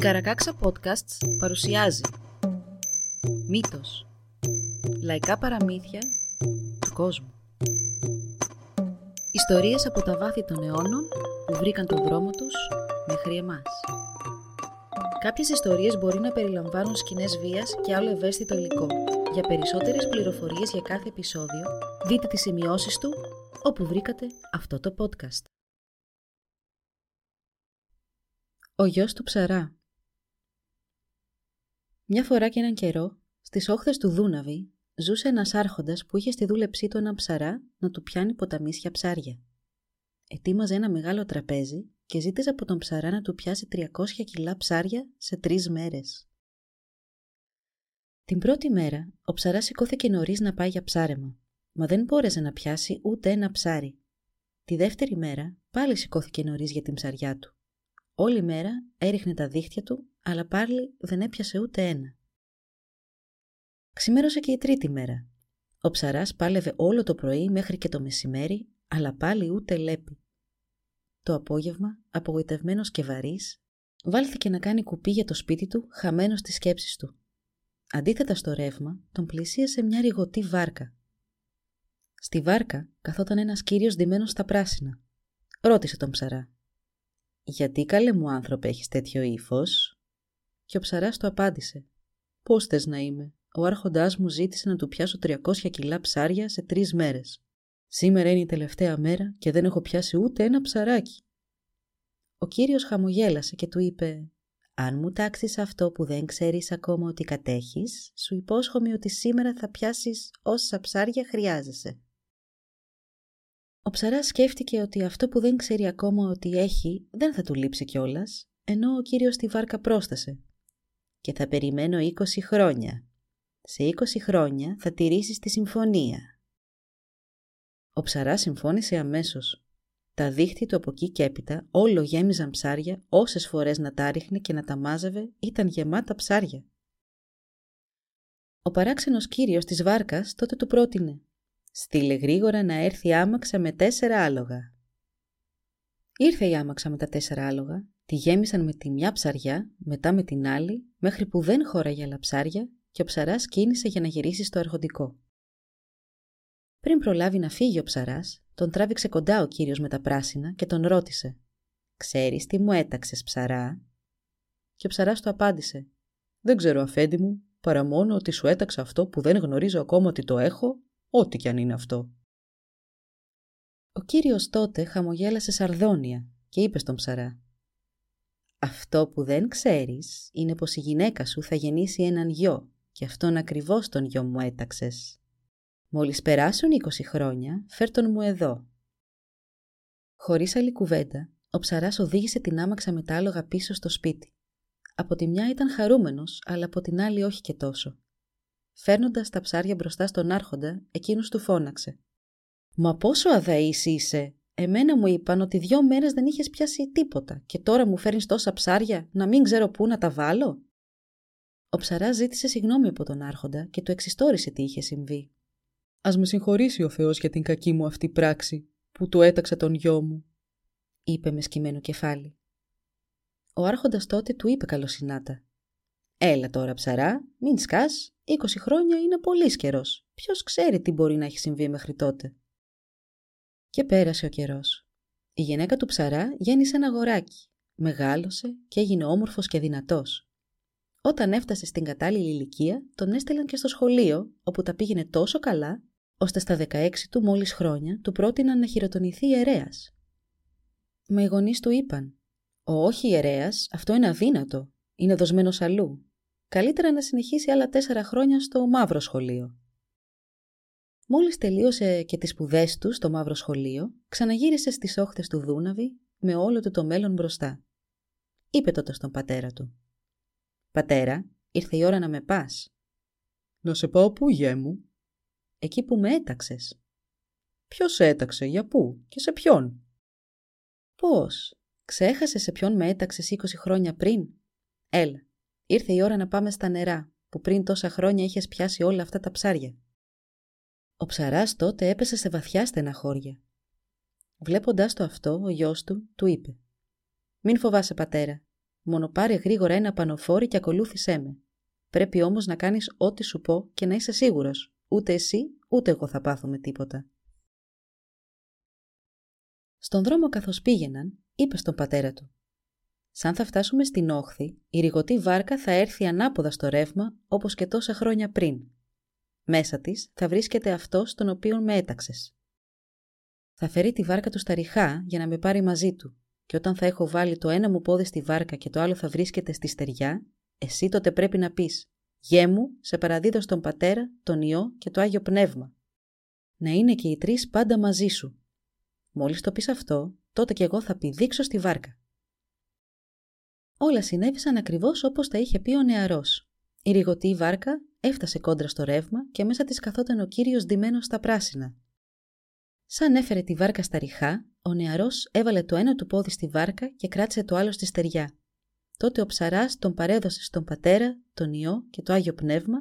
Καρακάξα Podcasts παρουσιάζει Μύθος Λαϊκά παραμύθια του κόσμου Ιστορίες από τα βάθη των αιώνων που βρήκαν τον δρόμο τους μέχρι εμάς. Κάποιες ιστορίες μπορεί να περιλαμβάνουν σκηνές βίας και άλλο ευαίσθητο υλικό. Για περισσότερες πληροφορίες για κάθε επεισόδιο, δείτε τις σημειώσεις του όπου βρήκατε αυτό το podcast. Ο γιος του ψαρά Μια φορά και έναν καιρό, στις όχθες του Δούναβη, ζούσε ένας άρχοντας που είχε στη δούλεψή του ένα ψαρά να του πιάνει ποταμίσια ψάρια. Ετοίμαζε ένα μεγάλο τραπέζι και ζήτησε από τον ψαρά να του πιάσει 300 κιλά ψάρια σε τρεις μέρες. Την πρώτη μέρα, ο ψαράς σηκώθηκε νωρίς να πάει για ψάρεμα, μα δεν μπόρεσε να πιάσει ούτε ένα ψάρι. Τη δεύτερη μέρα, πάλι σηκώθηκε νωρίς για την ψαριά του. Όλη μέρα έριχνε τα δίχτυα του, αλλά πάλι δεν έπιασε ούτε ένα. Ξημέρωσε και η τρίτη μέρα. Ο ψαράς πάλευε όλο το πρωί μέχρι και το μεσημέρι, αλλά πάλι ούτε λέπη. Το απόγευμα, απογοητευμένος και βαρύς, βάλθηκε να κάνει κουπί για το σπίτι του, χαμένος στις σκέψεις του. Αντίθετα στο ρεύμα, τον πλησίασε μια ρηγωτή βάρκα. Στη βάρκα καθόταν ένας κύριος ντυμένος στα πράσινα. Ρώτησε τον ψαρά. «Γιατί καλέ μου άνθρωπε έχεις τέτοιο ύφος; Και ο ψαράς του απάντησε. «Πώς θες να είμαι; Ο άρχοντάς μου ζήτησε να του πιάσω 300 κιλά ψάρια σε τρεις μέρες. Σήμερα είναι η τελευταία μέρα και δεν έχω πιάσει ούτε ένα ψαράκι». Ο κύριος χαμογέλασε και του είπε «Αν μου τάξεις αυτό που δεν ξέρεις ακόμα ότι κατέχεις, σου υπόσχομαι ότι σήμερα θα πιάσεις όσα ψάρια χρειάζεσαι». Ο ψαράς σκέφτηκε ότι αυτό που δεν ξέρει ακόμα ότι έχει δεν θα του λείψει κιόλας, ενώ ο κύριος στη βάρκα πρόσθεσε. Και θα περιμένω 20 χρόνια. Σε 20 χρόνια θα τηρήσεις τη συμφωνία. Ο ψαράς συμφώνησε αμέσως. Τα δίχτυα του από εκεί και έπειτα όλο γέμιζαν ψάρια όσες φορές να τα ρίχνε και να τα μάζευε ήταν γεμάτα ψάρια. Ο παράξενος κύριος της βάρκας τότε του πρότεινε Στείλε γρήγορα να έρθει άμαξα με τέσσερα άλογα. Ήρθε η άμαξα με τα τέσσερα άλογα, τη γέμισαν με τη μια ψαριά, μετά με την άλλη, μέχρι που δεν χώραγε άλλα ψάρια και ο ψαράς κίνησε για να γυρίσει στο αρχοντικό. Πριν προλάβει να φύγει ο ψαράς, τον τράβηξε κοντά ο κύριος με τα πράσινα και τον ρώτησε «Ξέρεις τι μου έταξες ψαρά» και ο ψαράς του απάντησε «Δεν ξέρω αφέντη μου, παρά μόνο ότι σου έταξα αυτό που δεν γνωρίζω ακόμα ότι το έχω ό,τι κι αν είναι αυτό. Ο κύριος τότε χαμογέλασε σαρδόνια και είπε στον ψαρά «Αυτό που δεν ξέρεις είναι πως η γυναίκα σου θα γεννήσει έναν γιο και αυτόν ακριβώς τον γιο μου έταξες. Μόλις περάσουν 20 χρόνια, φέρ τον μου εδώ». Χωρίς άλλη κουβέντα, ο ψαράς οδήγησε την άμαξα με τα άλογα πίσω στο σπίτι. Από τη μια ήταν χαρούμενος, αλλά από την άλλη όχι και τόσο. Φέρνοντας τα ψάρια μπροστά στον Άρχοντα, εκείνος του φώναξε. Μα πόσο αδαής είσαι! Εμένα μου είπαν ότι δυο μέρες δεν είχες πιάσει τίποτα και τώρα μου φέρνεις τόσα ψάρια να μην ξέρω πού να τα βάλω. Ο ψαράς ζήτησε συγγνώμη από τον Άρχοντα και του εξιστόρισε τι είχε συμβεί. Α με συγχωρήσει ο Θεός για την κακή μου αυτή πράξη που του έταξε τον γιο μου, είπε με σκυμμένο κεφάλι. Ο Άρχοντας τότε του είπε καλοσυνάτα. Έλα τώρα ψαρά, μην σκάς, 20 χρόνια είναι πολύς καιρός. Ποιος ξέρει τι μπορεί να έχει συμβεί μέχρι τότε. Και πέρασε ο καιρός. Η γυναίκα του ψαρά γέννησε ένα αγοράκι. Μεγάλωσε και έγινε όμορφος και δυνατός. Όταν έφτασε στην κατάλληλη ηλικία, τον έστελαν και στο σχολείο, όπου τα πήγαινε τόσο καλά, ώστε στα 16 του μόλις χρόνια του πρότειναν να χειροτονηθεί ιερέα. Μα οι γονείς του είπαν: Ο όχι ιερέα, αυτό είναι αδύνατο. Είναι δοσμένος αλλού καλύτερα να συνεχίσει άλλα τέσσερα χρόνια στο μαύρο σχολείο. Μόλις τελείωσε και τις σπουδές του στο μαύρο σχολείο, ξαναγύρισε στις όχθες του Δούναβη με όλο του το μέλλον μπροστά. Είπε τότε στον πατέρα του. «Πατέρα, ήρθε η ώρα να με πας». «Να σε πάω πού, γέ μου» «Εκεί που με έταξες». «Ποιος έταξε, για πού και σε ποιον» «Πώς, ξέχασες σε ποιον με έταξες 20 χρόνια πριν» «Έλα, Ήρθε η ώρα να πάμε στα νερά, που πριν τόσα χρόνια είχες πιάσει όλα αυτά τα ψάρια. Ο ψαράς τότε έπεσε σε βαθιά στεναχώρια. Βλέποντάς το αυτό, ο γιος του του είπε «Μην φοβάσαι πατέρα, Μόνο πάρε γρήγορα ένα πανοφόρι και ακολούθησέ με. Πρέπει όμως να κάνεις ό,τι σου πω και να είσαι σίγουρος. Ούτε εσύ, ούτε εγώ θα πάθουμε τίποτα. Στον δρόμο καθώς πήγαιναν, είπε στον πατέρα του. Σαν θα φτάσουμε στην όχθη, η ρηγωτή βάρκα θα έρθει ανάποδα στο ρεύμα όπως και τόσα χρόνια πριν. Μέσα της θα βρίσκεται αυτός τον οποίο με έταξες. Θα φέρει τη βάρκα του στα ριχά για να με πάρει μαζί του και όταν θα έχω βάλει το ένα μου πόδι στη βάρκα και το άλλο θα βρίσκεται στη στεριά, εσύ τότε πρέπει να πεις «Γέ μου, σε παραδίδω στον Πατέρα, τον Υιό και το Άγιο Πνεύμα». Να είναι και οι τρεις πάντα μαζί σου. Μόλις το πεις αυτό, τότε κι εγώ θα πηδήξω στη βάρκα. Όλα συνέβησαν ακριβώς όπως τα είχε πει ο νεαρός. Η ρηγωτή βάρκα έφτασε κόντρα στο ρεύμα και μέσα της καθόταν ο κύριος ντυμένος στα πράσινα. Σαν έφερε τη βάρκα στα ριχά, ο νεαρός έβαλε το ένα του πόδι στη βάρκα και κράτησε το άλλο στη στεριά. Τότε ο ψαράς τον παρέδωσε στον πατέρα, τον ιό και το Άγιο Πνεύμα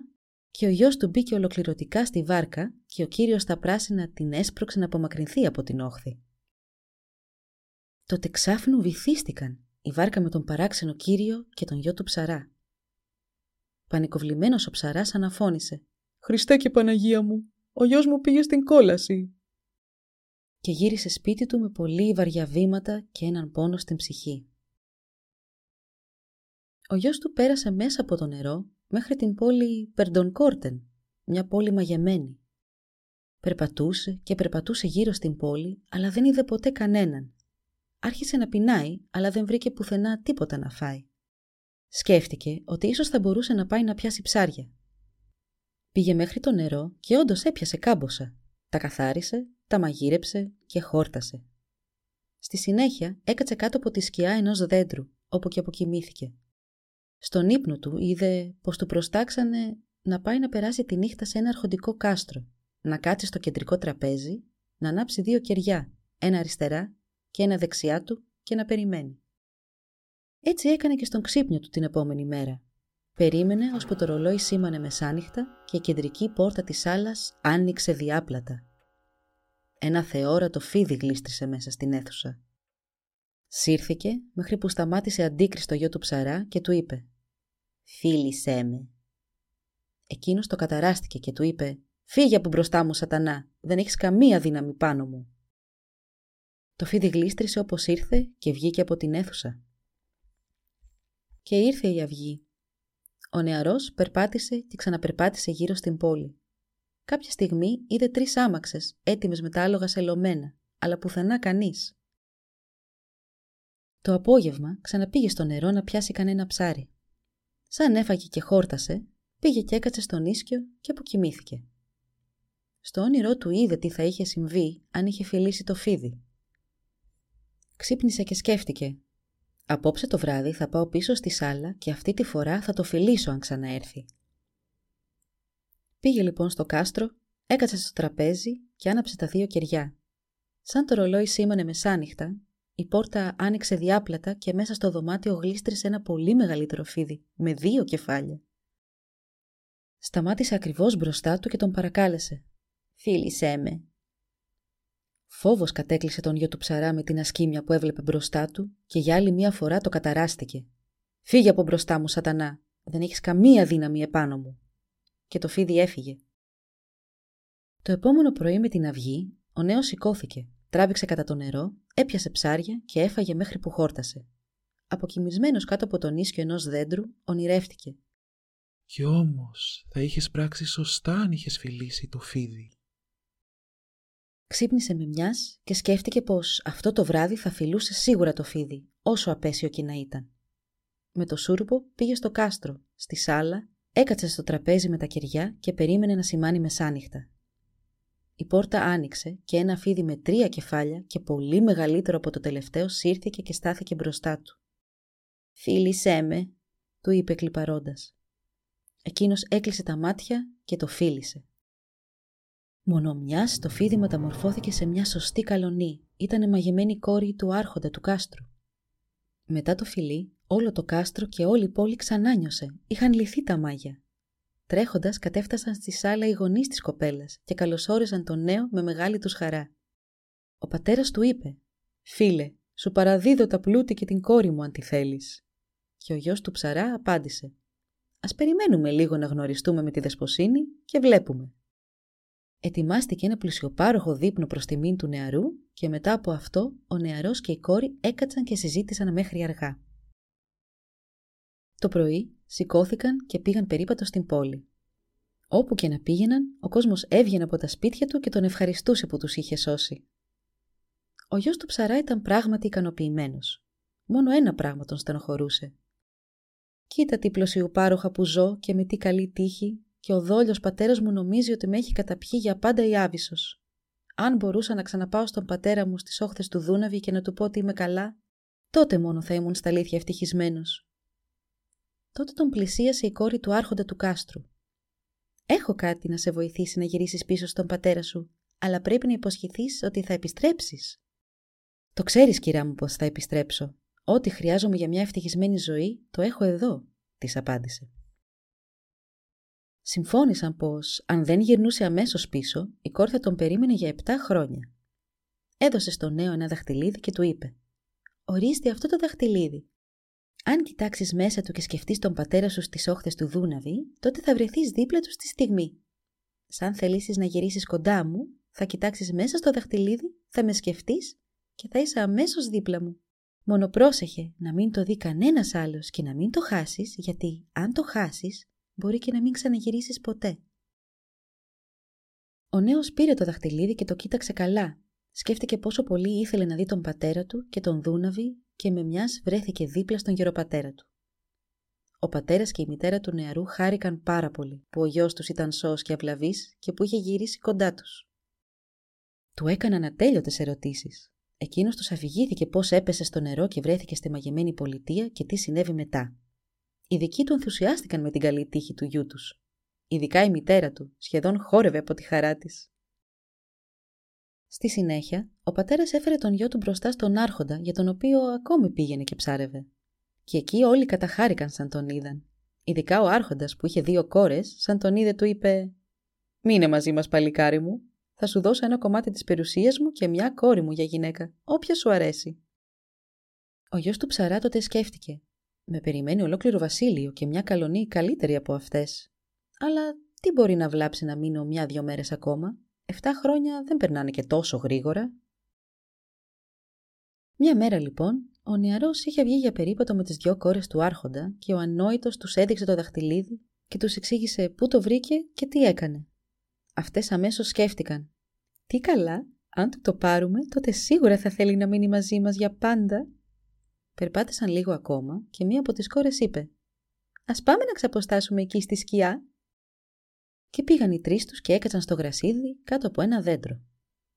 και ο γιος του μπήκε ολοκληρωτικά στη βάρκα και ο κύριος στα πράσινα την έσπρωξε να απομακρυνθεί από την όχθη. Τότε ξάφνου βυθίστηκαν η βάρκα με τον παράξενο κύριο και τον γιο του ψαρά. Πανικοβλημένος ο ψαράς αναφώνησε «Χριστέ και Παναγία μου, ο γιος μου πήγε στην κόλαση» και γύρισε σπίτι του με πολύ βαριά βήματα και έναν πόνο στην ψυχή. Ο γιος του πέρασε μέσα από το νερό μέχρι την πόλη Περντονκόρτεν, μια πόλη μαγεμένη. Περπατούσε και περπατούσε γύρω στην πόλη, αλλά δεν είδε ποτέ κανέναν. Άρχισε να πεινάει, αλλά δεν βρήκε πουθενά τίποτα να φάει. Σκέφτηκε ότι ίσως θα μπορούσε να πάει να πιάσει ψάρια. Πήγε μέχρι το νερό και όντως έπιασε κάμποσα. Τα καθάρισε, τα μαγείρεψε και χόρτασε. Στη συνέχεια έκατσε κάτω από τη σκιά ενός δέντρου, όπου και αποκοιμήθηκε. Στον ύπνο του είδε πως του προστάξανε να πάει να περάσει τη νύχτα σε ένα αρχοντικό κάστρο, να κάτσει στο κεντρικό τραπέζι, να ανάψει δύο κεριά, ένα αριστερά και ένα δεξιά του και να περιμένει. Έτσι έκανε και στον ξύπνιο του την επόμενη μέρα. Περίμενε ώσπου το ρολόι σήμανε μεσάνυχτα και η κεντρική πόρτα της άλλας άνοιξε διάπλατα. Ένα θεόρατο φίδι γλίστρισε μέσα στην αίθουσα. Σύρθηκε μέχρι που σταμάτησε αντίκριστο γιο του ψαρά και του είπε «Φίλησέ με». Εκείνος το καταράστηκε και του είπε «Φύγε από μπροστά μου σατανά, δεν έχεις καμία δύναμη πάνω μου». Το φίδι γλίστρισε όπως ήρθε και βγήκε από την αίθουσα. Και ήρθε η αυγή. Ο νεαρός περπάτησε και ξαναπερπάτησε γύρω στην πόλη. Κάποια στιγμή είδε τρεις άμαξες, έτοιμες με τα άλογα σελωμένα, αλλά πουθενά κανείς. Το απόγευμα ξαναπήγε στο νερό να πιάσει κανένα ψάρι. Σαν έφαγε και χόρτασε, πήγε και έκατσε στον ίσκιο και αποκοιμήθηκε. Στο όνειρό του είδε τι θα είχε συμβεί αν είχε φιλήσει το φίδι. Ξύπνησε και σκέφτηκε. Απόψε το βράδυ θα πάω πίσω στη σάλα και αυτή τη φορά θα το φιλήσω αν ξαναέρθει. Πήγε λοιπόν στο κάστρο, έκατσε στο τραπέζι και άναψε τα δύο κεριά. Σαν το ρολόι σήμανε μεσάνυχτα, η πόρτα άνοιξε διάπλατα και μέσα στο δωμάτιο γλίστρησε ένα πολύ μεγαλύτερο φίδι, με δύο κεφάλια. Σταμάτησε ακριβώς μπροστά του και τον παρακάλεσε. «Φίλησέ με». Φόβος κατέκλυσε τον γιο του ψαρά με την ασκήμια που έβλεπε μπροστά του και για άλλη μία φορά το καταράστηκε. «Φύγε από μπροστά μου, σατανά! Δεν έχεις καμία δύναμη επάνω μου!» Και το φίδι έφυγε. Το επόμενο πρωί με την αυγή, ο νέος σηκώθηκε Τράβηξε κατά το νερό, έπιασε ψάρια και έφαγε μέχρι που χόρτασε. Αποκοιμισμένος κάτω από τον ίσκιο ενός δέντρου, ονειρεύτηκε. Κι όμως θα είχες πράξει σωστά αν είχες φιλήσει το φίδι. Ξύπνησε με μιας και σκέφτηκε πως αυτό το βράδυ θα φιλούσε σίγουρα το φίδι, όσο απέσιο και να ήταν. Με το σούρπο πήγε στο κάστρο, στη σάλα, έκατσε στο τραπέζι με τα κεριά και περίμενε να σημάνει μεσάνυχτα. Η πόρτα άνοιξε και ένα φίδι με τρία κεφάλια και πολύ μεγαλύτερο από το τελευταίο σύρθηκε και στάθηκε μπροστά του. «Φίλησέ με», του είπε κλιπαρώντας. Εκείνος έκλεισε τα μάτια και το φίλησε. Μόνο μιας το φίδι μεταμορφώθηκε σε μια σωστή καλονή. Ήταν μαγεμένη κόρη του άρχοντα του κάστρου. Μετά το φιλί, όλο το κάστρο και όλη η πόλη ξανάνιωσε. Είχαν λυθεί τα μάγια. Τρέχοντας, κατέφτασαν στη σάλα οι γονείς της κοπέλας και καλωσόρισαν τον νέο με μεγάλη τους χαρά. Ο πατέρας του είπε: Φίλε, σου παραδίδω τα πλούτη και την κόρη μου αν τη θέλεις. και ο γιος του ψαρά απάντησε «Ας περιμένουμε λίγο να γνωριστούμε με τη δεσποσίνη και βλέπουμε». Ετοιμάστηκε ένα πλουσιοπάροχο δείπνο προς τιμήν του νεαρού και μετά από αυτό ο νεαρός και η κόρη έκατσαν και συζήτησαν μέχρι αργά. Το πρωί σηκώθηκαν και πήγαν περίπατο στην πόλη. Όπου και να πήγαιναν, ο κόσμος έβγαινε από τα σπίτια του και τον ευχαριστούσε που τους είχε σώσει. Ο γιος του ψαρά ήταν πράγματι ικανοποιημένος. Μόνο ένα πράγμα τον στενοχωρούσε. Κοίτα τι πλωσιουπάροχα που ζω και με τι καλή τύχη και ο δόλιος πατέρας μου νομίζει ότι με έχει καταπιεί για πάντα η Άβυσσος. Αν μπορούσα να ξαναπάω στον πατέρα μου στις όχθες του Δούναβη και να του πω ότι είμαι καλά, τότε μόνο θα ήμουν στα αλήθεια ευτυχισμένος. Τότε τον πλησίασε η κόρη του άρχοντα του κάστρου. Έχω κάτι να σε βοηθήσει να γυρίσεις πίσω στον πατέρα σου, αλλά πρέπει να υποσχεθείς ότι θα επιστρέψεις. Το ξέρεις, κυρά μου, πως θα επιστρέψω. Ό,τι χρειάζομαι για μια ευτυχισμένη ζωή, το έχω εδώ, της απάντησε. Συμφώνησαν πως, αν δεν γυρνούσε αμέσως πίσω, η κόρη θα τον περίμενε για επτά χρόνια. Έδωσε στο νέο ένα δαχτυλίδι και του είπε «Ορίστε αυτό το δαχτυλίδι. Αν κοιτάξεις μέσα του και σκεφτείς τον πατέρα σου στις όχθες του Δούναβη, τότε θα βρεθείς δίπλα του στη στιγμή. Σαν θελήσεις να γυρίσεις κοντά μου, θα κοιτάξεις μέσα στο δαχτυλίδι, θα με σκεφτείς και θα είσαι αμέσως δίπλα μου. Μόνο πρόσεχε να μην το δει κανένας άλλος και να μην το χάσεις, γιατί αν το χάσεις, μπορεί και να μην ξαναγυρίσεις ποτέ. Ο νέος πήρε το δαχτυλίδι και το κοίταξε καλά. Σκέφτηκε πόσο πολύ ήθελε να δει τον πατέρα του και τον Δούναβη και με μιας βρέθηκε δίπλα στον γεροπατέρα του. Ο πατέρας και η μητέρα του νεαρού χάρηκαν πάρα πολύ που ο γιος τους ήταν σώος και αυλαβής και που είχε γυρίσει κοντά τους. Του έκαναν ατέλειωτες ερωτήσεις. Εκείνος τους αφηγήθηκε πώς έπεσε στο νερό και βρέθηκε στη μαγεμένη πολιτεία και τι συνέβη μετά. Οι δικοί του ενθουσιάστηκαν με την καλή τύχη του γιού τους. Ειδικά η μητέρα του σχεδόν χόρευε από τη χαρά της. Στη συνέχεια, ο πατέρας έφερε τον γιο του μπροστά στον άρχοντα για τον οποίο ακόμη πήγαινε και ψάρευε. Και εκεί όλοι καταχάρηκαν σαν τον είδαν. Ειδικά ο άρχοντας που είχε δύο κόρες, σαν τον είδε του είπε «Μείνε μαζί μας παλικάρι μου, θα σου δώσω ένα κομμάτι της περιουσίας μου και μια κόρη μου για γυναίκα, όποια σου αρέσει». Ο γιος του ψαρά τότε σκέφτηκε με περιμένει ολόκληρο βασίλειο και μια καλονή καλύτερη από αυτές. Αλλά τι μπορεί να βλάψει να μείνω μια-δυο μέρες ακόμα; Εφτά χρόνια δεν περνάνε και τόσο γρήγορα. Μια μέρα λοιπόν, ο νεαρός είχε βγει για περίπατο με τις δυο κόρες του άρχοντα και ο ανόητος τους έδειξε το δαχτυλίδι και τους εξήγησε πού το βρήκε και τι έκανε. Αυτές αμέσως σκέφτηκαν. Τι καλά, αν του το πάρουμε, τότε σίγουρα θα θέλει να μείνει μαζί μας για πάντα Περπάτησαν λίγο ακόμα και μία από τις κόρες είπε «Ας πάμε να ξαποστάσουμε εκεί στη σκιά». Και πήγαν οι τρεις τους και έκατσαν στο γρασίδι κάτω από ένα δέντρο.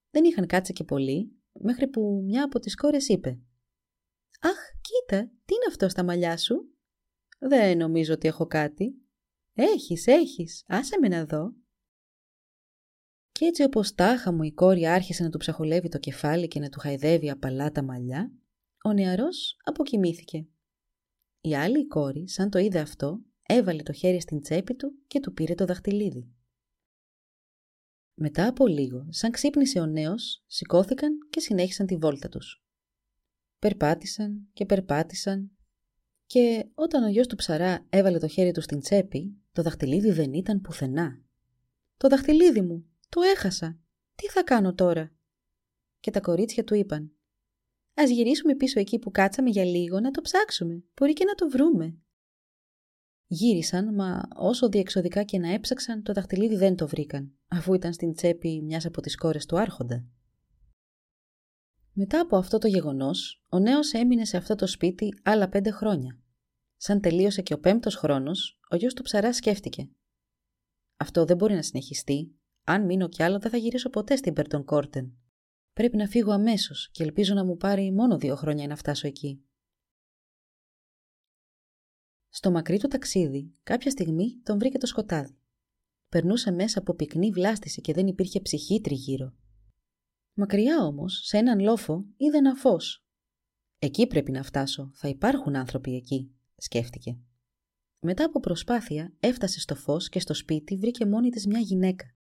Δεν είχαν κάτσει και πολύ, μέχρι που μια από τις κόρες είπε «Αχ, κοίτα, τι είναι αυτό στα μαλλιά σου» «Δεν νομίζω ότι έχω κάτι». «Έχεις, έχεις, άσε με να δω». Και έτσι όπως τάχα μου η κόρη άρχισε να του ψαχολεύει το κεφάλι και να του χαϊδεύει απαλά τα μαλλιά, ο νεαρός αποκοιμήθηκε. Η άλλη κόρη, σαν το είδε αυτό, έβαλε το χέρι στην τσέπη του και του πήρε το δαχτυλίδι. Μετά από λίγο, σαν ξύπνησε ο νέος, σηκώθηκαν και συνέχισαν τη βόλτα τους. Περπάτησαν και περπάτησαν και όταν ο γιος του ψαρά έβαλε το χέρι του στην τσέπη, το δαχτυλίδι δεν ήταν πουθενά. «Το δαχτυλίδι μου! Το έχασα! Τι θα κάνω τώρα» και τα κορίτσια του είπαν Α γυρίσουμε πίσω εκεί που κάτσαμε για λίγο να το ψάξουμε. Μπορεί και να το βρούμε. Γύρισαν, μα όσο διεξοδικά και να έψαξαν, το δαχτυλίδι δεν το βρήκαν, αφού ήταν στην τσέπη μιας από τις κόρες του άρχοντα. Μετά από αυτό το γεγονός, ο νέος έμεινε σε αυτό το σπίτι άλλα πέντε χρόνια. Σαν τελείωσε και ο πέμπτος χρόνος, ο γιος του ψαρά σκέφτηκε. Αυτό δεν μπορεί να συνεχιστεί. Αν μείνω κι άλλο, δεν θα γυρίσω ποτέ στην Περτον Κόρτεν. Πρέπει να φύγω αμέσως και ελπίζω να μου πάρει μόνο δύο χρόνια να φτάσω εκεί. Στο μακρύ του ταξίδι, κάποια στιγμή τον βρήκε το σκοτάδι. Περνούσε μέσα από πυκνή βλάστηση και δεν υπήρχε ψυχή τριγύρω. Μακριά όμως, σε έναν λόφο, είδε ένα φως. Εκεί πρέπει να φτάσω, θα υπάρχουν άνθρωποι εκεί, σκέφτηκε. Μετά από προσπάθεια έφτασε στο φως και στο σπίτι βρήκε μόνη της μια γυναίκα.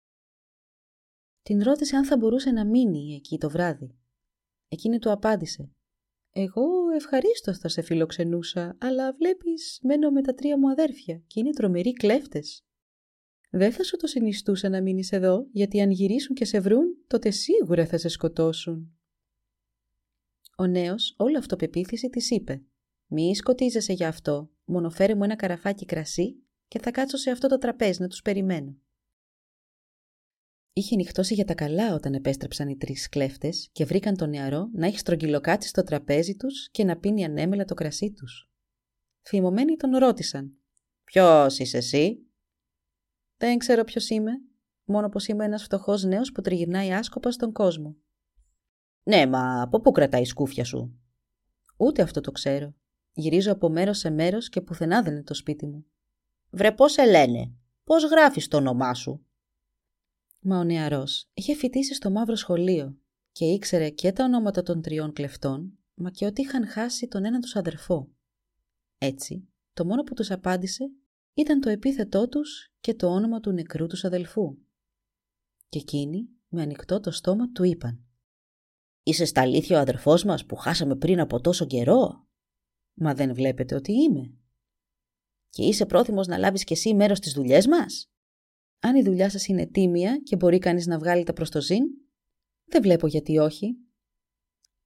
Την ρώτησε αν θα μπορούσε να μείνει εκεί το βράδυ. Εκείνη του απάντησε Εγώ ευχαρίστως θα σε φιλοξενούσα, αλλά βλέπεις μένω με τα τρία μου αδέρφια και είναι τρομεροί κλέφτες. Δεν θα σου το συνιστούσα να μείνεις εδώ, γιατί αν γυρίσουν και σε βρουν, τότε σίγουρα θα σε σκοτώσουν. Ο νέος, όλο αυτοπεποίθηση, της είπε «Μη σκοτίζεσαι για αυτό, μόνο φέρε μου ένα καραφάκι κρασί και θα κάτσω σε αυτό το τραπέζι να τους περιμένω». Είχε νυχτώσει για τα καλά όταν επέστρεψαν οι τρεις κλέφτες και βρήκαν τον νεαρό να έχει στρογγυλοκάτσει στο τραπέζι τους και να πίνει ανέμελα το κρασί τους. Φημωμένοι τον ρώτησαν «Ποιος είσαι εσύ» «Δεν ξέρω ποιος είμαι, μόνο πως είμαι ένας φτωχός νέος που τριγυρνάει άσκοπα στον κόσμο». «Ναι, μα από πού κρατάει η σκούφια σου» «Ούτε αυτό το ξέρω. Γυρίζω από μέρος σε μέρος και πουθενά δεν είναι το σπίτι μου». «Βρε πώς σε λένε, πώς γράφεις το όνομά σου» Μα ο νεαρός είχε φοιτήσει στο μαύρο σχολείο και ήξερε και τα ονόματα των τριών κλεφτών, μα και ότι είχαν χάσει τον έναν τους αδερφό. Έτσι, το μόνο που τους απάντησε ήταν το επίθετό τους και το όνομα του νεκρού τους αδελφού. Και εκείνοι, με ανοιχτό το στόμα, του είπαν «Είσαι στα αλήθεια ο αδερφός μας που χάσαμε πριν από τόσο καιρό» «Μα δεν βλέπετε ότι είμαι» «Και είσαι πρόθυμος να λάβεις κι εσύ μέρος στις δουλειές μας» Αν η δουλειά σας είναι τίμια και μπορεί κανείς να βγάλει τα προς το ζήν, δεν βλέπω γιατί όχι.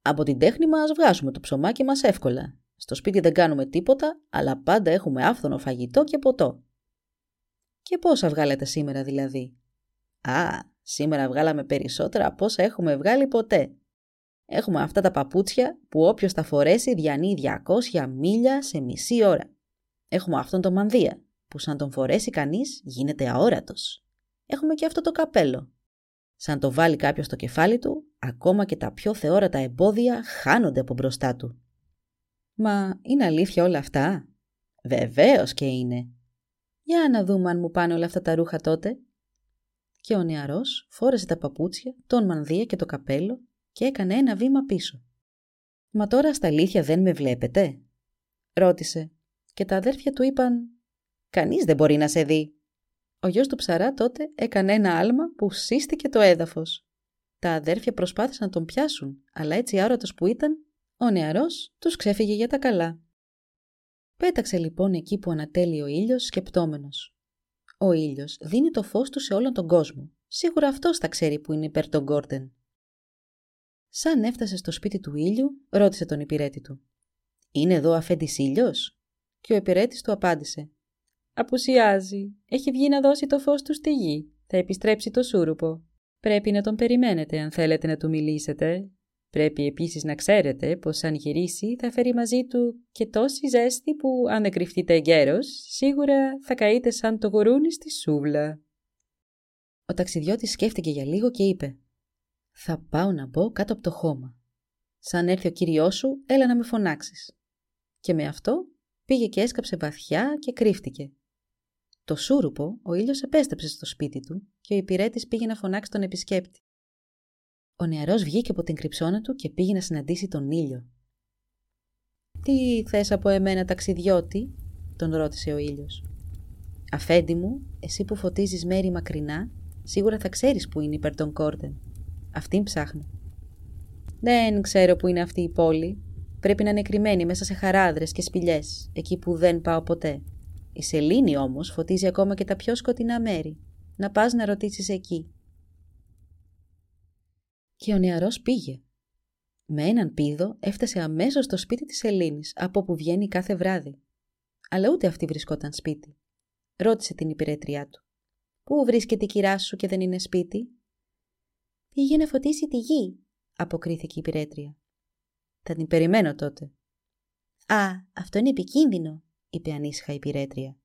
Από την τέχνη μας βγάζουμε το ψωμάκι μας εύκολα. Στο σπίτι δεν κάνουμε τίποτα, αλλά πάντα έχουμε άφθονο φαγητό και ποτό. Και πόσα βγάλετε σήμερα δηλαδή; Α, σήμερα βγάλαμε περισσότερα από όσα έχουμε βγάλει ποτέ. Έχουμε αυτά τα παπούτσια που όποιος τα φορέσει διανύει 200 μίλια σε μισή ώρα. Έχουμε αυτόν τον μανδύα που σαν τον φορέσει κανείς γίνεται αόρατος. Έχουμε και αυτό το καπέλο. Σαν το βάλει κάποιος στο κεφάλι του, ακόμα και τα πιο θεόρατα εμπόδια χάνονται από μπροστά του. Μα είναι αλήθεια όλα αυτά; Βεβαίως και είναι. Για να δούμε αν μου πάνε όλα αυτά τα ρούχα τότε. Και ο νεαρός φόρεσε τα παπούτσια, τον μανδύα και το καπέλο και έκανε ένα βήμα πίσω. «Μα τώρα στα αλήθεια δεν με βλέπετε» ρώτησε και τα αδέρφια του είπαν Κανείς δεν μπορεί να σε δει. Ο γιος του ψαρά τότε έκανε ένα άλμα που σύστηκε το έδαφος. Τα αδέρφια προσπάθησαν να τον πιάσουν, αλλά έτσι άρωτος που ήταν, ο νεαρός τους ξέφυγε για τα καλά. Πέταξε λοιπόν εκεί που ανατέλει ο ήλιος σκεπτόμενος. Ο ήλιος δίνει το φως του σε όλον τον κόσμο. Σίγουρα αυτός θα ξέρει που είναι υπέρ των Γκόρντεν. Σαν έφτασε στο σπίτι του ήλιου, ρώτησε τον υπηρέτη του. «Είναι εδώ αφέντης ήλιος» και ο υπηρέτης του απάντησε Απουσιάζει. Έχει βγει να δώσει το φως του στη γη. Θα επιστρέψει το σούρουπο. Πρέπει να τον περιμένετε αν θέλετε να του μιλήσετε. Πρέπει επίσης να ξέρετε πως αν γυρίσει θα φέρει μαζί του και τόση ζέστη που αν δεν κρυφτείτε εγκαίρος, σίγουρα θα καείτε σαν το γουρούνι στη σούβλα. Ο ταξιδιώτης σκέφτηκε για λίγο και είπε «Θα πάω να μπω κάτω από το χώμα. Σαν έρθει ο κύριός σου, έλα να με φωνάξεις». Και με αυτό πήγε και έσκαψε βαθιά και κρύφτηκε. Το σούρουπο, ο ήλιος επέστρεψε στο σπίτι του και ο υπηρέτης πήγε να φωνάξει τον επισκέπτη. Ο νεαρός βγήκε από την κρυψώνα του και πήγε να συναντήσει τον ήλιο. Τι θες από εμένα, ταξιδιώτη, τον ρώτησε ο ήλιος. Αφέντη μου, εσύ που φωτίζεις μέρη μακρινά, σίγουρα θα ξέρεις που είναι υπέρ των Κόρτεν. Αυτήν ψάχνω. Δεν ξέρω που είναι αυτή η πόλη. Πρέπει να είναι κρυμμένη μέσα σε χαράδρες και σπηλιές, εκεί που δεν πάω ποτέ. Η σελήνη όμως φωτίζει ακόμα και τα πιο σκοτεινά μέρη. Να πας να ρωτήσεις εκεί. Και ο νεαρός πήγε. Με έναν πίδο έφτασε αμέσως στο σπίτι της Σελήνης, από όπου βγαίνει κάθε βράδυ. Αλλά ούτε αυτή βρισκόταν σπίτι. Ρώτησε την υπηρέτριά του. «Πού βρίσκεται η κυρά σου και δεν είναι σπίτι» «Πήγε να φωτίσει τη γη», αποκρίθηκε η υπηρέτρια. «Θα την περιμένω τότε». «Α, αυτό είναι επικίνδυνο», είπε ανήσυχα η πυρέτρια.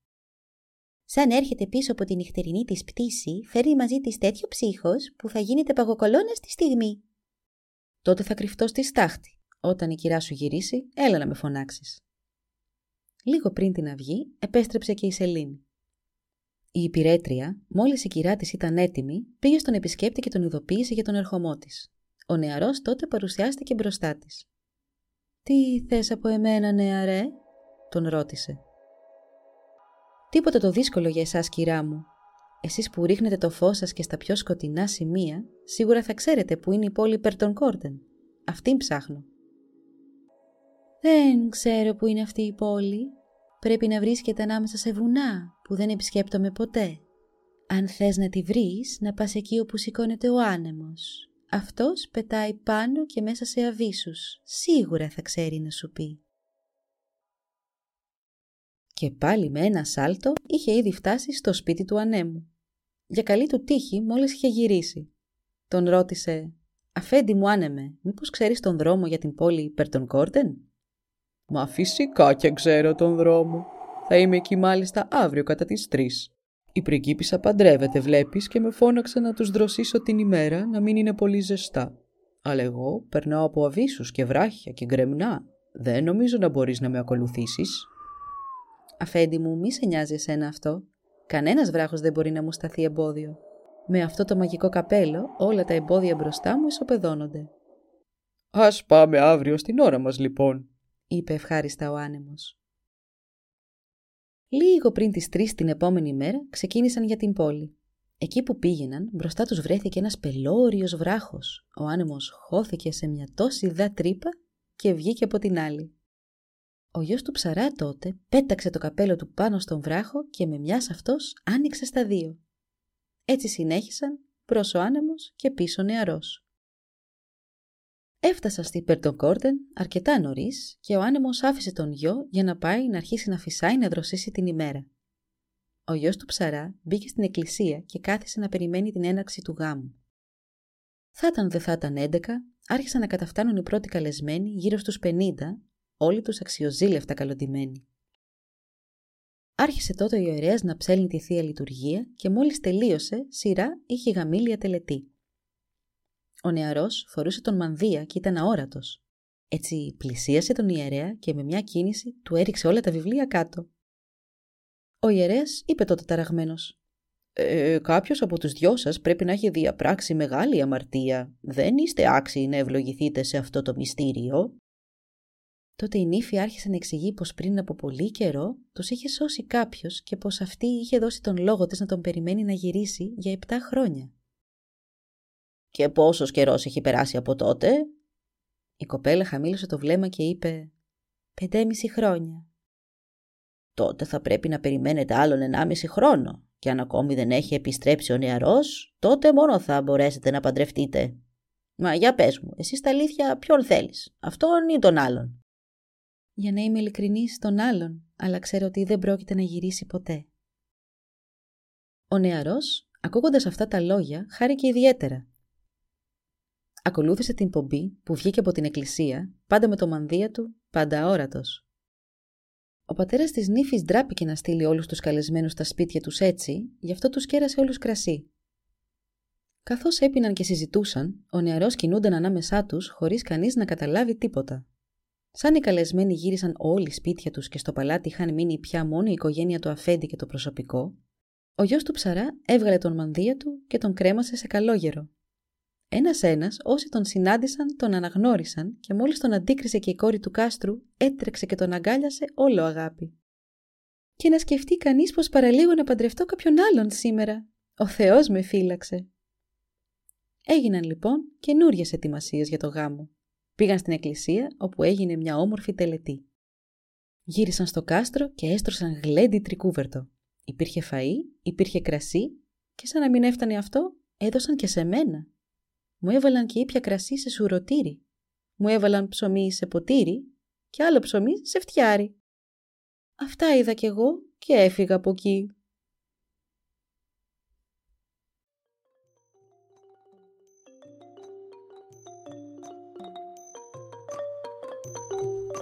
Σαν έρχεται πίσω από τη νυχτερινή της πτήση, φέρνει μαζί της τέτοιο ψύχος που θα γίνεται παγοκολώνα στη στιγμή. Τότε θα κρυφτώ στη στάχτη. Όταν η κυρά σου γυρίσει, έλα να με φωνάξεις. Λίγο πριν την αυγή, επέστρεψε και η Σελήνη. Η υπηρέτρια, μόλις η κυρά της ήταν έτοιμη, πήγε στον επισκέπτη και τον ειδοποίησε για τον ερχομό της. Ο νεαρός τότε παρουσιάστηκε μπροστά της. «Τι θες από εμένα, νεαρέ» τον ρώτησε. «Τίποτα το δύσκολο για εσάς, κυρά μου. Εσείς που ρίχνετε το φως σας και στα πιο σκοτεινά σημεία, σίγουρα θα ξέρετε που είναι η πόλη Περτον Κόρτεν. Αυτήν ψάχνω». Δεν ξέρω που είναι αυτή η πόλη. Πρέπει να βρίσκεται ανάμεσα σε βουνά που δεν επισκέπτομαι ποτέ. Αν θες να τη βρεις, να πας εκεί όπου σηκώνεται ο άνεμος. Αυτός πετάει πάνω και μέσα σε αβύσους. Σίγουρα θα ξέρει να σου πει. Και πάλι με ένα σάλτο είχε ήδη φτάσει στο σπίτι του ανέμου. Για καλή του τύχη μόλις είχε γυρίσει. Τον ρώτησε «Αφέντη μου άνεμε, μήπως ξέρεις τον δρόμο για την πόλη Περτον Κόρτεν» «Μα φυσικά και ξέρω τον δρόμο. Θα είμαι εκεί μάλιστα αύριο κατά τις τρεις. Η πριγκίπισσα παντρεύεται βλέπεις και με φώναξε να τους δροσίσω την ημέρα να μην είναι πολύ ζεστά. Αλλά εγώ περνάω από αβύσους και βράχια και γκρεμνά. Δεν νομίζω να μπορείς να με ακολουθήσεις». «Αφέντη μου, μη σε νοιάζει εσένα αυτό. Κανένας βράχος δεν μπορεί να μου σταθεί εμπόδιο. Με αυτό το μαγικό καπέλο όλα τα εμπόδια μπροστά μου ισοπεδώνονται. «Ας πάμε αύριο στην ώρα μας λοιπόν», είπε ευχάριστα ο άνεμος. Λίγο πριν τις τρεις την επόμενη μέρα ξεκίνησαν για την πόλη. Εκεί που πήγαιναν μπροστά τους βρέθηκε ένας πελώριος βράχος. Ο άνεμος χώθηκε σε μια τόση δα τρύπα και βγήκε από την άλλη. Ο γιος του ψαρά τότε πέταξε το καπέλο του πάνω στον βράχο και με μιας αυτός άνοιξε στα δύο. Έτσι συνέχισαν προς ο άνεμος και πίσω νεαρός. Έφτασαν στη Περτοκόρτεν αρκετά νωρίς και ο άνεμος άφησε τον γιο για να πάει να αρχίσει να φυσάει να δροσίσει την ημέρα. Ο γιος του ψαρά μπήκε στην εκκλησία και κάθισε να περιμένει την έναρξη του γάμου. Θα ήταν δε θα ήταν 11, άρχισαν να καταφτάνουν οι πρώτοι καλεσμένοι γύρω στους 50, όλοι τους αξιοζήλευτα καλοντημένοι. Άρχισε τότε ο ιερέας να ψέλνει τη Θεία Λειτουργία και μόλις τελείωσε, σειρά είχε γαμήλια τελετή. Ο νεαρός φορούσε τον μανδύα και ήταν αόρατος. Έτσι πλησίασε τον ιερέα και με μια κίνηση του έριξε όλα τα βιβλία κάτω. Ο ιερέας είπε τότε ταραγμένος ε, κάποιος από τους δυο σας πρέπει να έχει διαπράξει μεγάλη αμαρτία. Δεν είστε άξιοι να ευλογηθείτε σε αυτό το μυστήριο. Τότε η νύφη άρχισε να εξηγεί πως πριν από πολύ καιρό τους είχε σώσει κάποιος και πως αυτή είχε δώσει τον λόγο της να τον περιμένει να γυρίσει για επτά χρόνια. «Και πόσος καιρός έχει περάσει από τότε» Η κοπέλα χαμήλωσε το βλέμμα και είπε «Πεντέμιση χρόνια». «Τότε θα πρέπει να περιμένετε άλλον ενάμιση χρόνο και αν ακόμη δεν έχει επιστρέψει ο νεαρός, τότε μόνο θα μπορέσετε να παντρευτείτε. Μα για πες μου, εσύ στα αλήθεια ποιον θέλεις, αυτόν ή τον άλλον» για να είμαι ειλικρινής στον άλλον, αλλά ξέρω ότι δεν πρόκειται να γυρίσει ποτέ. Ο νεαρός, ακούγοντας αυτά τα λόγια, χάρηκε ιδιαίτερα. Ακολούθησε την πομπή που βγήκε από την εκκλησία, πάντα με το μανδύα του, πάντα όρατος. Ο πατέρας της νύφης ντράπηκε να στείλει όλους τους καλεσμένους στα σπίτια τους έτσι, γι' αυτό τους κέρασε όλους κρασί. Καθώς έπιναν και συζητούσαν, ο νεαρός κινούνταν ανάμεσά τους χωρίς κανείς να καταλάβει τίποτα. Σαν οι καλεσμένοι γύρισαν όλοι σπίτια τους και στο παλάτι είχαν μείνει πια μόνο η οικογένεια του Αφέντη και το προσωπικό, ο γιος του ψαρά έβγαλε τον μανδύα του και τον κρέμασε σε καλόγερο. Ένας-ένας όσοι τον συνάντησαν τον αναγνώρισαν και μόλις τον αντίκρισε και η κόρη του κάστρου έτρεξε και τον αγκάλιασε όλο αγάπη. Και να σκεφτεί κανείς πως παραλίγο να παντρευτώ κάποιον άλλον σήμερα. Ο Θεός με φύλαξε. Έγιναν λοιπόν καινούριες ετοιμασίες για το γάμο. Πήγαν στην εκκλησία όπου έγινε μια όμορφη τελετή. Γύρισαν στο κάστρο και έστρωσαν γλέντι τρικούβερτο. Υπήρχε φαΐ, υπήρχε κρασί και σαν να μην έφτανε αυτό έδωσαν και σε μένα. Μου έβαλαν και ήπια κρασί σε σουρωτήρι. Μου έβαλαν ψωμί σε ποτήρι και άλλο ψωμί σε φτιάρι. Αυτά είδα κι εγώ και έφυγα από εκεί.